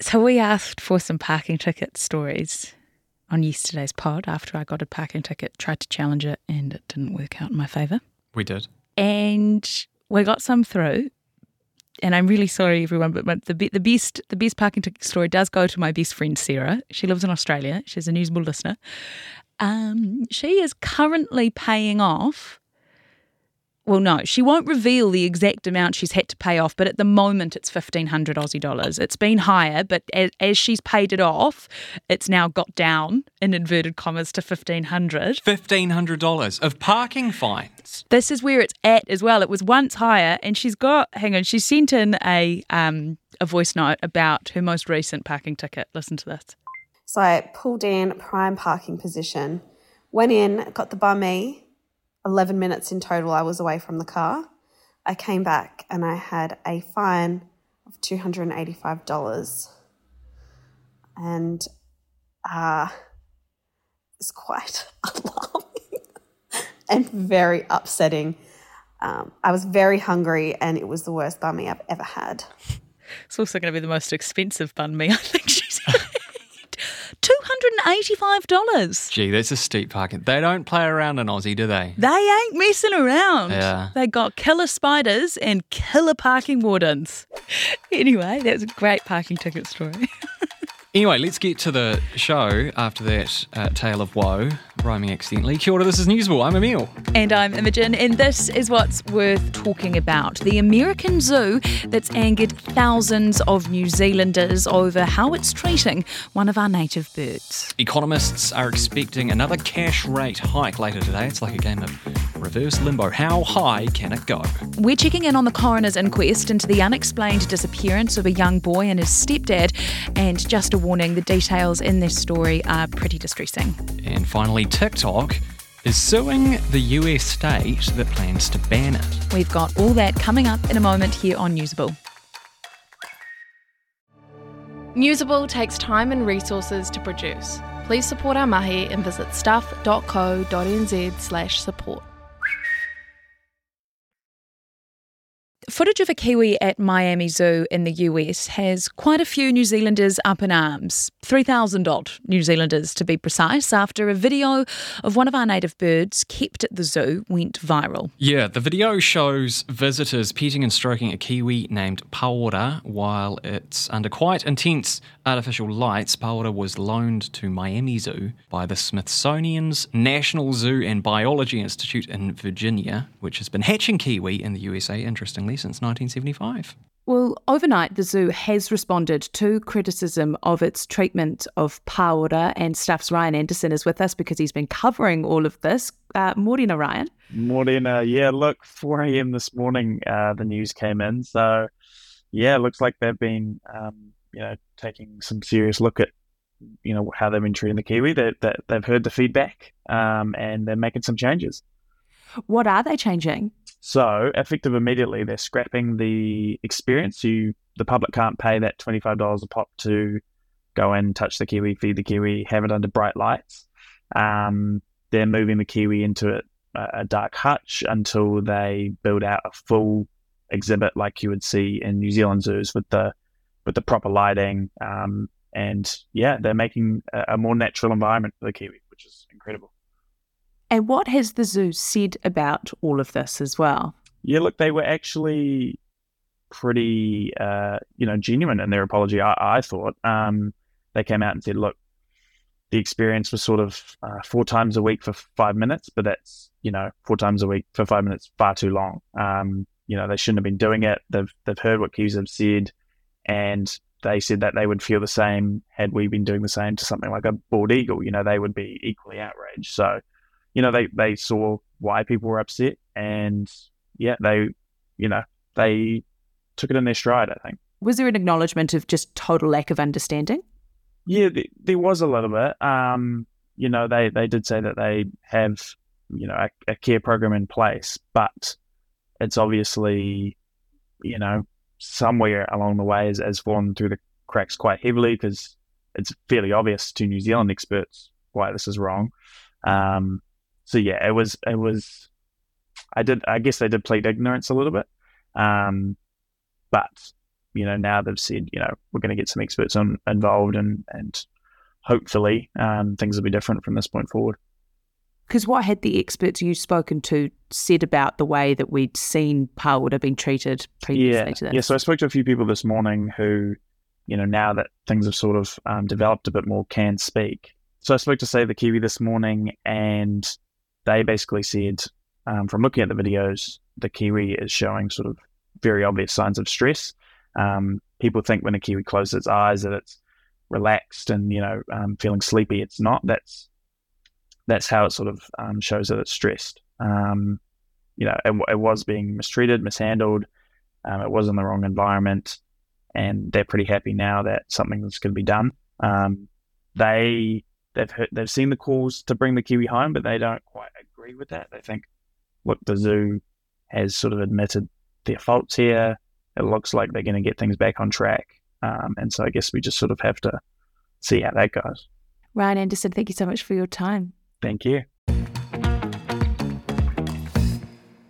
So we asked for some parking ticket stories on yesterday's pod after I got a parking ticket, tried to challenge it, and it didn't work out in my favour. We did. And we got some through. And I'm really sorry, everyone, but the the best the best parking ticket story does go to my best friend Sarah. She lives in Australia. She's a Newsable listener. Um, she is currently paying off well, no, she won't reveal the exact amount she's had to pay off, but at the moment it's 1500 Aussie dollars. It's been higher, but as, as, she's paid it off, it's now got down in inverted commas to 1500 $1,500 of parking fines. This is where it's at as well. It was once higher, and she's got, hang on, she sent in a, um, a voice note about her most recent parking ticket. Listen to this. So I pulled in prime parking position, went in, got the banh mi 11 minutes in total I was away from the car. I came back and I had a fine of $285. And uh, it's quite alarming and very upsetting. Um, I was very hungry and it was the worst banh mi I've ever had. It's also going to be the most expensive banh mi I think she's had. $285. Gee, that's a steep parking. They don't play around in Aussie, do they? They ain't messing around. Yeah. They got killer spiders and killer parking wardens. Anyway, that's a great parking ticket story. Anyway, let's get to the show after that uh, tale of woe, rhyming accidentally. Kia ora, this is Newsable. I'm Emil. And I'm Imogen, and this is what's worth talking about. The American Zoo that's angered thousands of New Zealanders over how it's treating one of our native birds. Economists are expecting another cash rate hike later today. It's like a game of reverse limbo. How high can it go? We're checking in on the coroner's inquest into the unexplained disappearance of a young boy and his stepdad, and just a warning the details in this story are pretty distressing. And finally, TikTok is suing the US state that plans to ban it. We've got all that coming up in a moment here on Newsable. Newsable takes time and resources to produce. Please support our mahi and visit stuff.co.nz Footage of a Kiwi at Miami Zoo in the US has quite a few New Zealanders up in arms. 3,000 odd New Zealanders, to be precise, after a video of one of our native birds kept at the zoo went viral. Yeah, the video shows visitors petting and stroking a Kiwi named Paora while it's under quite intense artificial lights. Paora was loaned to Miami Zoo by the Smithsonian's National Zoo and Biology Institute in Virginia, which has been hatching Kiwi in the USA, interestingly since 1975. Well, overnight, the zoo has responded to criticism of its treatment of Paora, and staff's Ryan Anderson is with us because he's been covering all of this. Uh, Morena, Ryan. Morena, yeah, look, 4 a.m. this morning, uh, the news came in. So, yeah, looks like they've been, um, you know, taking some serious look at, you know, how they've been treating the Kiwi. They, they, they've heard the feedback um, and they're making some changes. What are they changing? So, effective immediately, they're scrapping the experience. You, the public can't pay that $25 a pop to go and touch the kiwi, feed the kiwi, have it under bright lights. Um, they're moving the kiwi into a, a dark hutch until they build out a full exhibit like you would see in New Zealand zoos with the with the proper lighting. Um, and yeah, they're making a, a more natural environment for the kiwi, which is incredible. And what has the zoo said about all of this as well? Yeah, look, they were actually pretty, uh, you know, genuine in their apology. I, I thought um, they came out and said, "Look, the experience was sort of uh, four times a week for five minutes, but that's you know four times a week for five minutes far too long. Um, you know, they shouldn't have been doing it. They've they've heard what Kiwis have said, and they said that they would feel the same had we been doing the same to something like a bald eagle. You know, they would be equally outraged. So, you know, they they saw why people were upset, and yeah, they, you know, they took it in their stride. I think. Was there an acknowledgement of just total lack of understanding? Yeah, there was a little bit. Um, you know, they they did say that they have, you know, a, a care program in place, but it's obviously, you know, somewhere along the way has, has fallen through the cracks quite heavily because it's fairly obvious to New Zealand experts why this is wrong. Um, so yeah, it was it was. I did. I guess they did plead ignorance a little bit, um, but you know, now they've said, you know, we're going to get some experts on, involved and, and hopefully um, things will be different from this point forward. Because what had the experts you've spoken to said about the way that we'd seen Paora being treated previously yeah, to this? Yeah, so I spoke to a few people this morning who, you know, now that things have sort of um, developed a bit more, can speak. So I spoke to, Save the Kiwi this morning, and they basically said, um, from looking at the videos, the Kiwi is showing sort of very obvious signs of stress. Um, people think when a Kiwi closes its eyes that it's relaxed and you know um, feeling sleepy. It's not. That's that's how it sort of um, shows that it's stressed. Um, you know, it, it, was being mistreated, mishandled. Um, it was in the wrong environment, and they're pretty happy now that something's going to be done. They they've heard, they've seen the calls to bring the kiwi home, but they don't quite agree with that. They think, look, the zoo has sort of admitted their faults here. It looks like they're going to get things back on track, um, and so I guess we just sort of have to see how that goes. Ryan Anderson, thank you so much for your time. Thank you.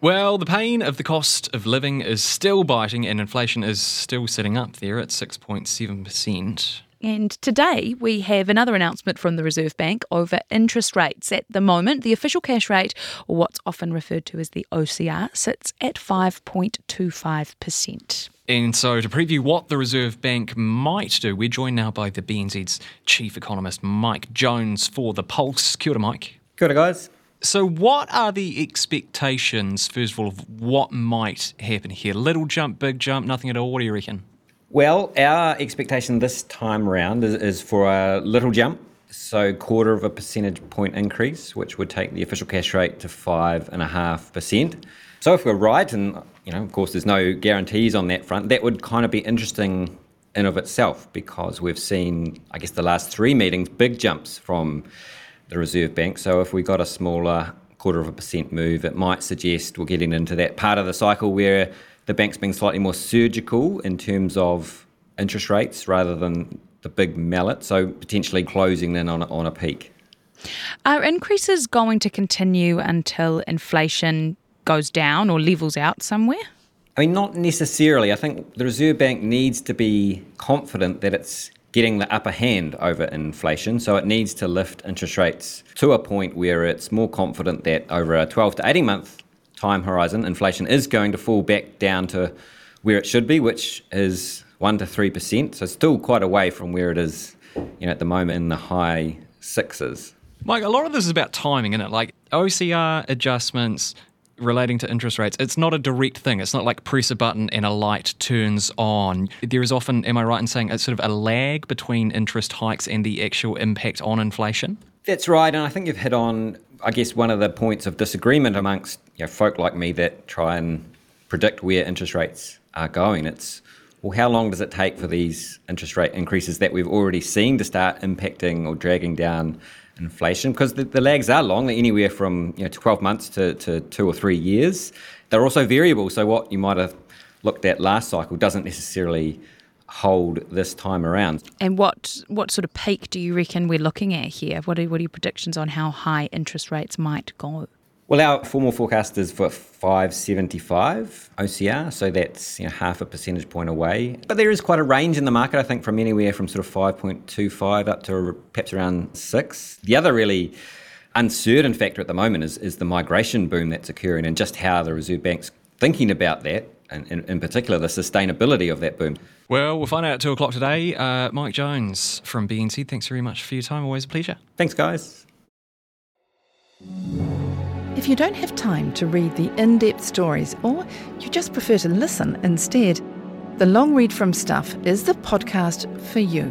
Well, the pain of the cost of living is still biting and inflation is still sitting up there at 6.7%. And today we have another announcement from the Reserve Bank over interest rates. At the moment, the official cash rate, or what's often referred to as the OCR, sits at 5.25%. And so, to preview what the Reserve Bank might do, we're joined now by the BNZ's chief economist, Mike Jones, for the Pulse. Kia ora, Mike. Kia ora, guys. So, what are the expectations, first of all, of what might happen here? Little jump, big jump, nothing at all? What do you reckon? Well, our expectation this time round is, is, for a little jump, so quarter of a percentage point increase, which would take the official cash rate to five and a half percent. So if we're right, and you know, of course, there's no guarantees on that front, that would kind of be interesting in of itself because we've seen, I guess, the last three meetings big jumps from the Reserve Bank. So if we got a smaller quarter of a percent move, it might suggest we're getting into that part of the cycle where the bank's being slightly more surgical in terms of interest rates rather than the big mallet, so potentially closing in on on a peak. Are increases going to continue until inflation goes down or levels out somewhere? I mean, not necessarily. I think the Reserve Bank needs to be confident that it's getting the upper hand over inflation. So it needs to lift interest rates to a point where it's more confident that over a 12 to 18 month time horizon, inflation is going to fall back down to where it should be, which is 1 to 3%. So still quite away from where it is you know, at the moment in the high sixes. Mike, a lot of this is about timing, isn't it? Like OCR adjustments relating to interest rates. It's not a direct thing. It's not like press a button and a light turns on. There is often, am I right in saying, it's sort of a lag between interest hikes and the actual impact on inflation? That's right. And I think you've hit on I guess one of the points of disagreement amongst you know, folk like me that try and predict where interest rates are going. It's well, how long does it take for these interest rate increases that we've already seen to start impacting or dragging down inflation? Because the, the lags are long, they're anywhere from you know 12 months to, to two or three years. They're also variable, so what you might have looked at last cycle doesn't necessarily hold this time around. And what what sort of peak do you reckon we're looking at here? What are, what are your predictions on how high interest rates might go? Well, our formal forecast is for 575 OCR, so that's you know, half a percentage point away. But there is quite a range in the market, I think, from anywhere from sort of 5.25 up to perhaps around 6. The other really uncertain factor at the moment is, is the migration boom that's occurring and just how the Reserve Bank's thinking about that, and in, in particular, the sustainability of that boom. Well, we'll find out at two o'clock today. Uh, Mike Jones from BNZ, thanks very much for your time. Always a pleasure. Thanks, guys. If you don't have time to read the in depth stories or you just prefer to listen instead, the Long Read from Stuff is the podcast for you.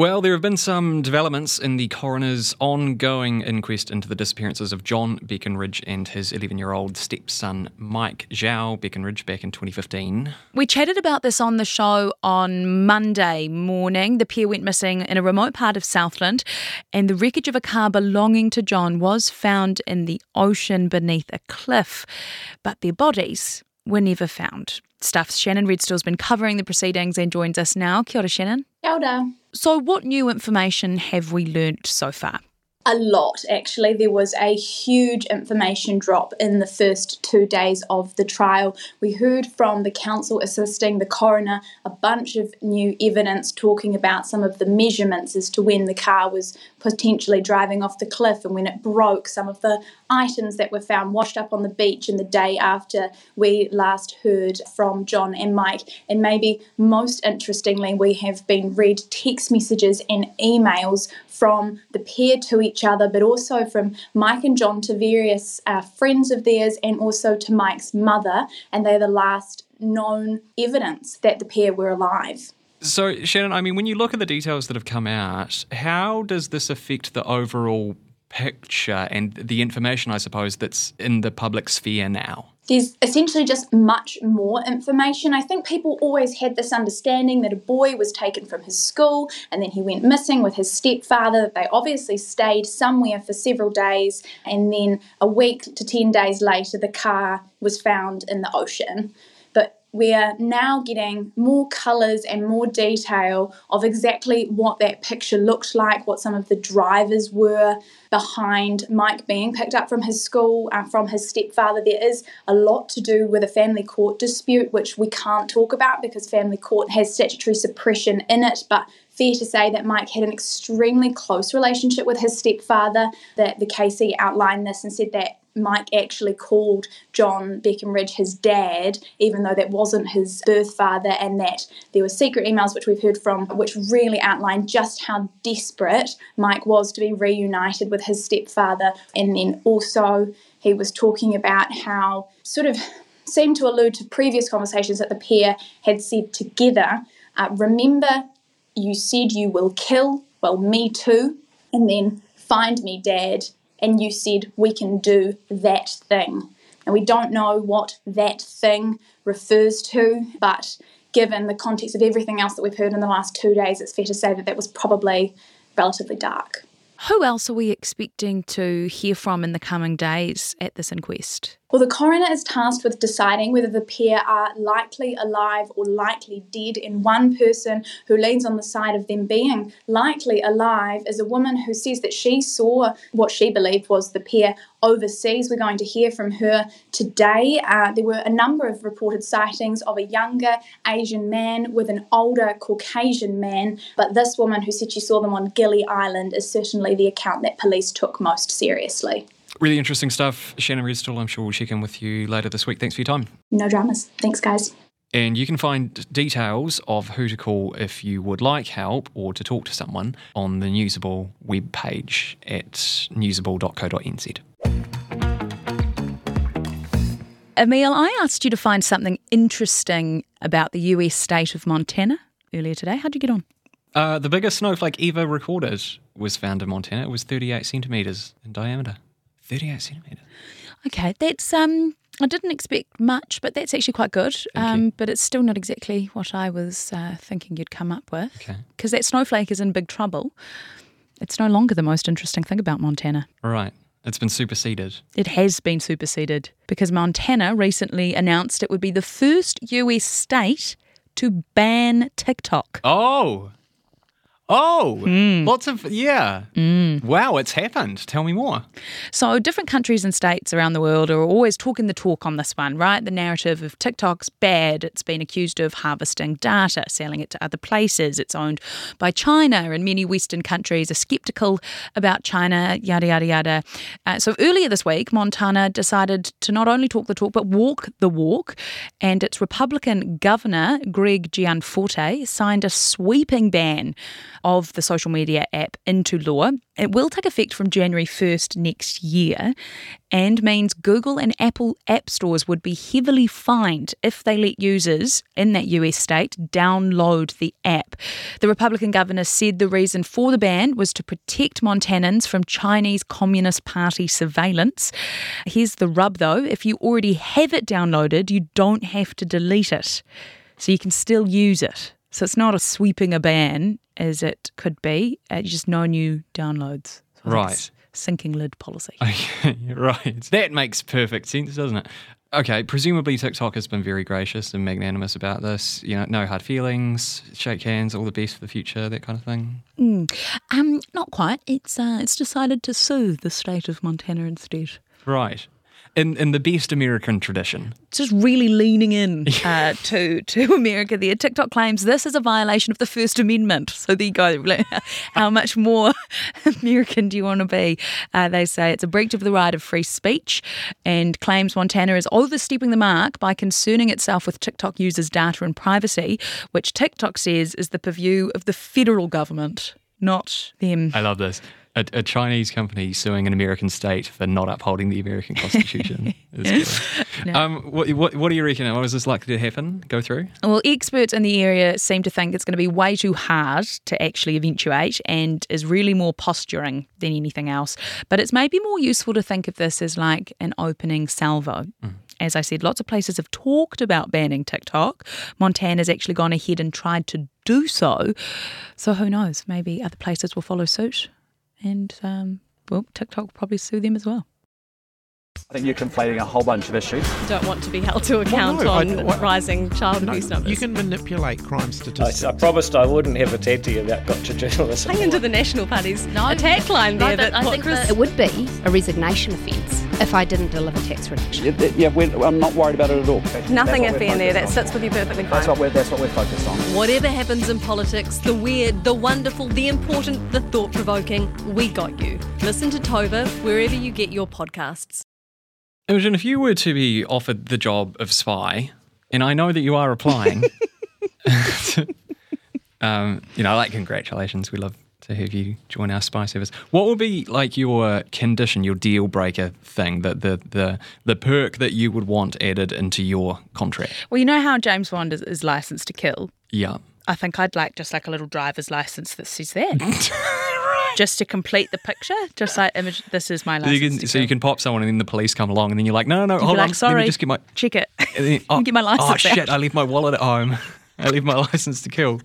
Well, there have been some developments in the coroner's ongoing inquest into the disappearances of John Beckenridge and his 11 year old stepson, Mike Zhao Beckenridge, back in 2015. We chatted about this on the show on Monday morning. The pair went missing in a remote part of Southland, and the wreckage of a car belonging to John was found in the ocean beneath a cliff. But their bodies were never found. Stuff's Shannon Redstall's been covering the proceedings and joins us now. Kia ora, Shannon. Kia ora. So, what new information have we learnt so far? A lot actually. There was a huge information drop in the first two days of the trial. We heard from the counsel assisting the coroner a bunch of new evidence talking about some of the measurements as to when the car was potentially driving off the cliff and when it broke, some of the items that were found washed up on the beach in the day after we last heard from John and Mike. And maybe most interestingly, we have been read text messages and emails from the pair to each other, but also from Mike and John to various uh, friends of theirs and also to Mike's mother. And they're the last known evidence that the pair were alive. So, Shannon, I mean, when you look at the details that have come out, how does this affect the overall picture and the information, I suppose, that's in the public sphere now? there's essentially just much more information. I think people always had this understanding that a boy was taken from his school and then he went missing with his stepfather. That they obviously stayed somewhere for several days, and then a week to 10 days later, the car was found in the ocean we are now getting more colours and more detail of exactly what that picture looked like, what some of the drivers were behind Mike being picked up from his school, uh, from his stepfather. There is a lot to do with a family court dispute, which we can't talk about because family court has statutory suppression in it, but fair to say that Mike had an extremely close relationship with his stepfather. That the KC outlined this and said that Mike actually called John Beckenridge his dad, even though that wasn't his birth father, and that there were secret emails which we've heard from, which really outlined just how desperate Mike was to be reunited with his stepfather. And then also, he was talking about how sort of seemed to allude to previous conversations that the pair had said together. Uh, remember, you said you will kill, well, me too, and then find me, dad and you said we can do that thing. And we don't know what that thing refers to, but given the context of everything else that we've heard in the last two days, it's fair to say that that was probably relatively dark. Who else are we expecting to hear from in the coming days at this inquest? Well, the coroner is tasked with deciding whether the pair are likely alive or likely dead, and one person who leans on the side of them being likely alive is a woman who says that she saw what she believed was the pair overseas. We're going to hear from her today. Uh, there were a number of reported sightings of a younger Asian man with an older Caucasian man, but this woman who said she saw them on Gili Island is certainly the account that police took most seriously. Really interesting stuff. Shannon Redstall, I'm sure we'll check in with you later this week. Thanks for your time. No dramas. Thanks, guys. And you can find details of who to call if you would like help or to talk to someone on the Newsable webpage at newsable.co.nz. Emil, I asked you to find something interesting about the US state of Montana earlier today. How'd you get on? Uh, the biggest snowflake ever recorded was found in Montana. It was 38 centimetres in diameter. 38 centimetres. Okay, that's um. I didn't expect much, but that's actually quite good. Um, but it's still not exactly what I was uh, thinking you'd come up with. Okay. Because that snowflake is in big trouble. It's no longer the most interesting thing about Montana. Right. It's been superseded. It has been superseded because Montana recently announced it would be the first US state to ban TikTok. Oh. Oh, Hmm. lots of, yeah. Wow, it's happened. Tell me more. So, different countries and states around the world are always talking the talk on this one, right? The narrative of TikTok's bad. It's been accused of harvesting data, selling it to other places. It's owned by China, and many Western countries are skeptical about China, yada, yada, yada. Uh, so, earlier this week, Montana decided to not only talk the talk, but walk the walk. And its Republican governor, Greg Gianforte, signed a sweeping ban of the social media app into law. It will take effect from January 1st next year and means Google and Apple app stores would be heavily fined if they let users in that US state download the app. The Republican governor said the reason for the ban was to protect Montanans from Chinese Communist Party surveillance. Here's the rub though if you already have it downloaded, you don't have to delete it. So you can still use it. So it's not a sweeping a ban as it could be, It's just no new downloads. So Right. Sinking lid policy. Okay, right. That makes perfect sense, doesn't it? Okay, presumably TikTok has been very gracious and magnanimous about this. You know, no hard feelings, shake hands, all the best for the future, that kind of thing. Um, not quite. It's uh, it's decided to sue the state of Montana instead. Right. In in the best American tradition. Just really leaning in uh, to to America there. TikTok claims this is a violation of the First Amendment. So there you go. Like, How much more American do you want to be? Uh, they say it's a breach of the right of free speech and claims Montana is overstepping the mark by concerning itself with TikTok users' data and privacy, which TikTok says is the purview of the federal government, not them. I love this. A, a Chinese company suing an American state for not upholding the American Constitution. is good. um, what, what, what do you reckon? Was this likely to happen? Go through? Well, experts in the area seem to think it's going to be way too hard to actually eventuate and is really more posturing than anything else. But it's maybe more useful to think of this as like an opening salvo. As I said, lots of places have talked about banning TikTok. Montana's actually gone ahead and tried to do so. So who knows? Maybe other places will follow suit. And, um, well, TikTok will probably sue them as well. I think you're conflating a whole bunch of issues. don't want to be held to account no, I- on what- rising child abuse numbers. You can manipulate crime statistics. I promised I wouldn't have attacked you about gotcha journalism. Hang into the National Party's attack line there. that I think Chris- that it would be a resignation offence if I didn't deliver tax reduction. Yeah, yeah we're, I'm not worried about it at all. Nothing That's what iffy in there. That sits with you perfectly fine. That's what we're that's what we're focused on. Whatever happens in politics, the weird, the wonderful, the important, the thought provoking, we got you. Listen to Tova wherever you get your podcasts. Imogen, if you were to be offered the job of spy, and I know that you are applying, um, you know, like congratulations, we love to have you join our spy service. What would be like your condition, your deal breaker thing, that the the the perk that you would want added into your contract? Well, you know how James Bond is, is licensed to kill? Yeah. I think I'd like just like a little driver's license that says that. just to complete the picture, just like image. This is my license. you, can, so you can pop someone and then the police come along and then you're like, no, no, be hold like, on, let sorry, me just get my check it. then, oh, Get my oh, oh, license Oh out. shit! I leave my wallet at home. I leave my license to kill.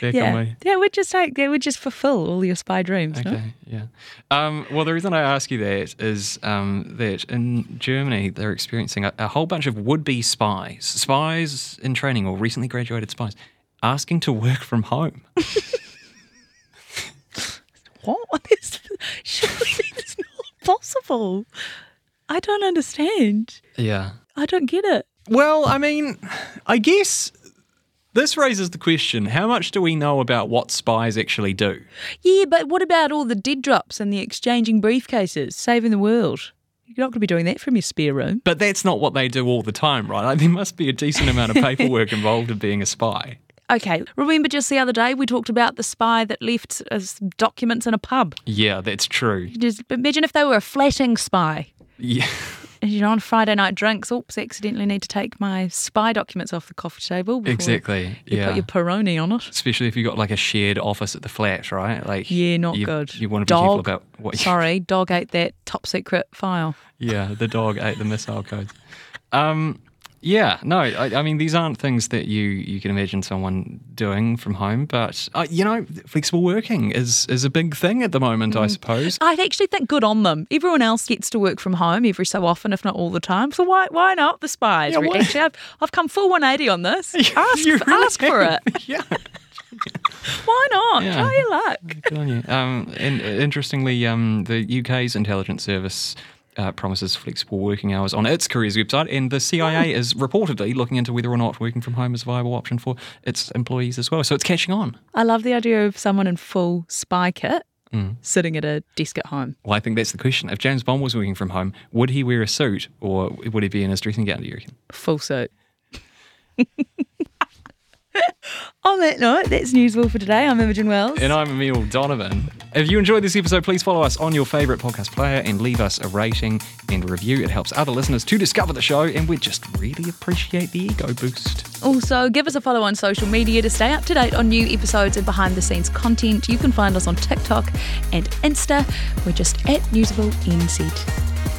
There Yeah, my yeah, would just like they would just fulfill all your spy dreams. no? Okay, yeah. Um, well, the reason I ask you that is um, that in Germany they're experiencing a, a whole bunch of would-be spies, spies in training or recently graduated spies, asking to work from home. What? Is, surely it's not possible. I don't understand. Yeah. I don't get it. Well, I mean, I guess this raises the question: How much do we know about what spies actually do? Yeah, but what about all the dead drops and the exchanging briefcases, saving the world? You're not going to be doing that from your spare room. But that's not what they do all the time, right? Like, there must be a decent amount of paperwork involved in being a spy. Okay, remember just the other day we talked about the spy that left uh, us documents in a pub. Yeah, that's true. Just imagine if they were a flatting spy. Yeah. You know, on Friday night drinks, oops, accidentally need to take my spy documents off the coffee table. Exactly. You yeah. put your Peroni on it. Especially if you've got like a shared office at the flat, right? Like Yeah, not you, good. You want to be careful about what. You, Sorry, dog ate that top secret file. yeah, the dog ate the missile codes. Um, yeah, no, I, I mean these aren't things that you you can imagine someone doing from home, but uh, you know, flexible working is is a big thing at the moment, Mm. I suppose. I actually think good on them. Everyone else gets to work from home every so often, if not all the time. So why why not the spies? Yeah, why- Actually, I've, I've come full 180 on this. ask really ask for it. yeah. Why not? Yeah. Try your luck. Good on you. Um, and interestingly, um, the UK's intelligence service uh, promises flexible working hours on its careers website, and the CIA is reportedly looking into whether or not working from home is a viable option for its employees as well. So it's catching on. I love the idea of someone in full spy kit Mm. sitting at a desk at home. Well, I think that's the question. If James Bond was working from home, would he wear a suit or would he be in his dressing gown, do you reckon? Full suit. oh that note, that's Newsable for today. I'm Imogen Wells. And I'm Emil Donovan. If you enjoyed this episode, please follow us on your favourite podcast player and leave us a rating and review. It helps other listeners to discover the show, and we just really appreciate the ego boost. Also, give us a follow on social media to stay up to date on new episodes and behind the scenes content. You can find us on TikTok and Insta. We're just at Newsable NZ.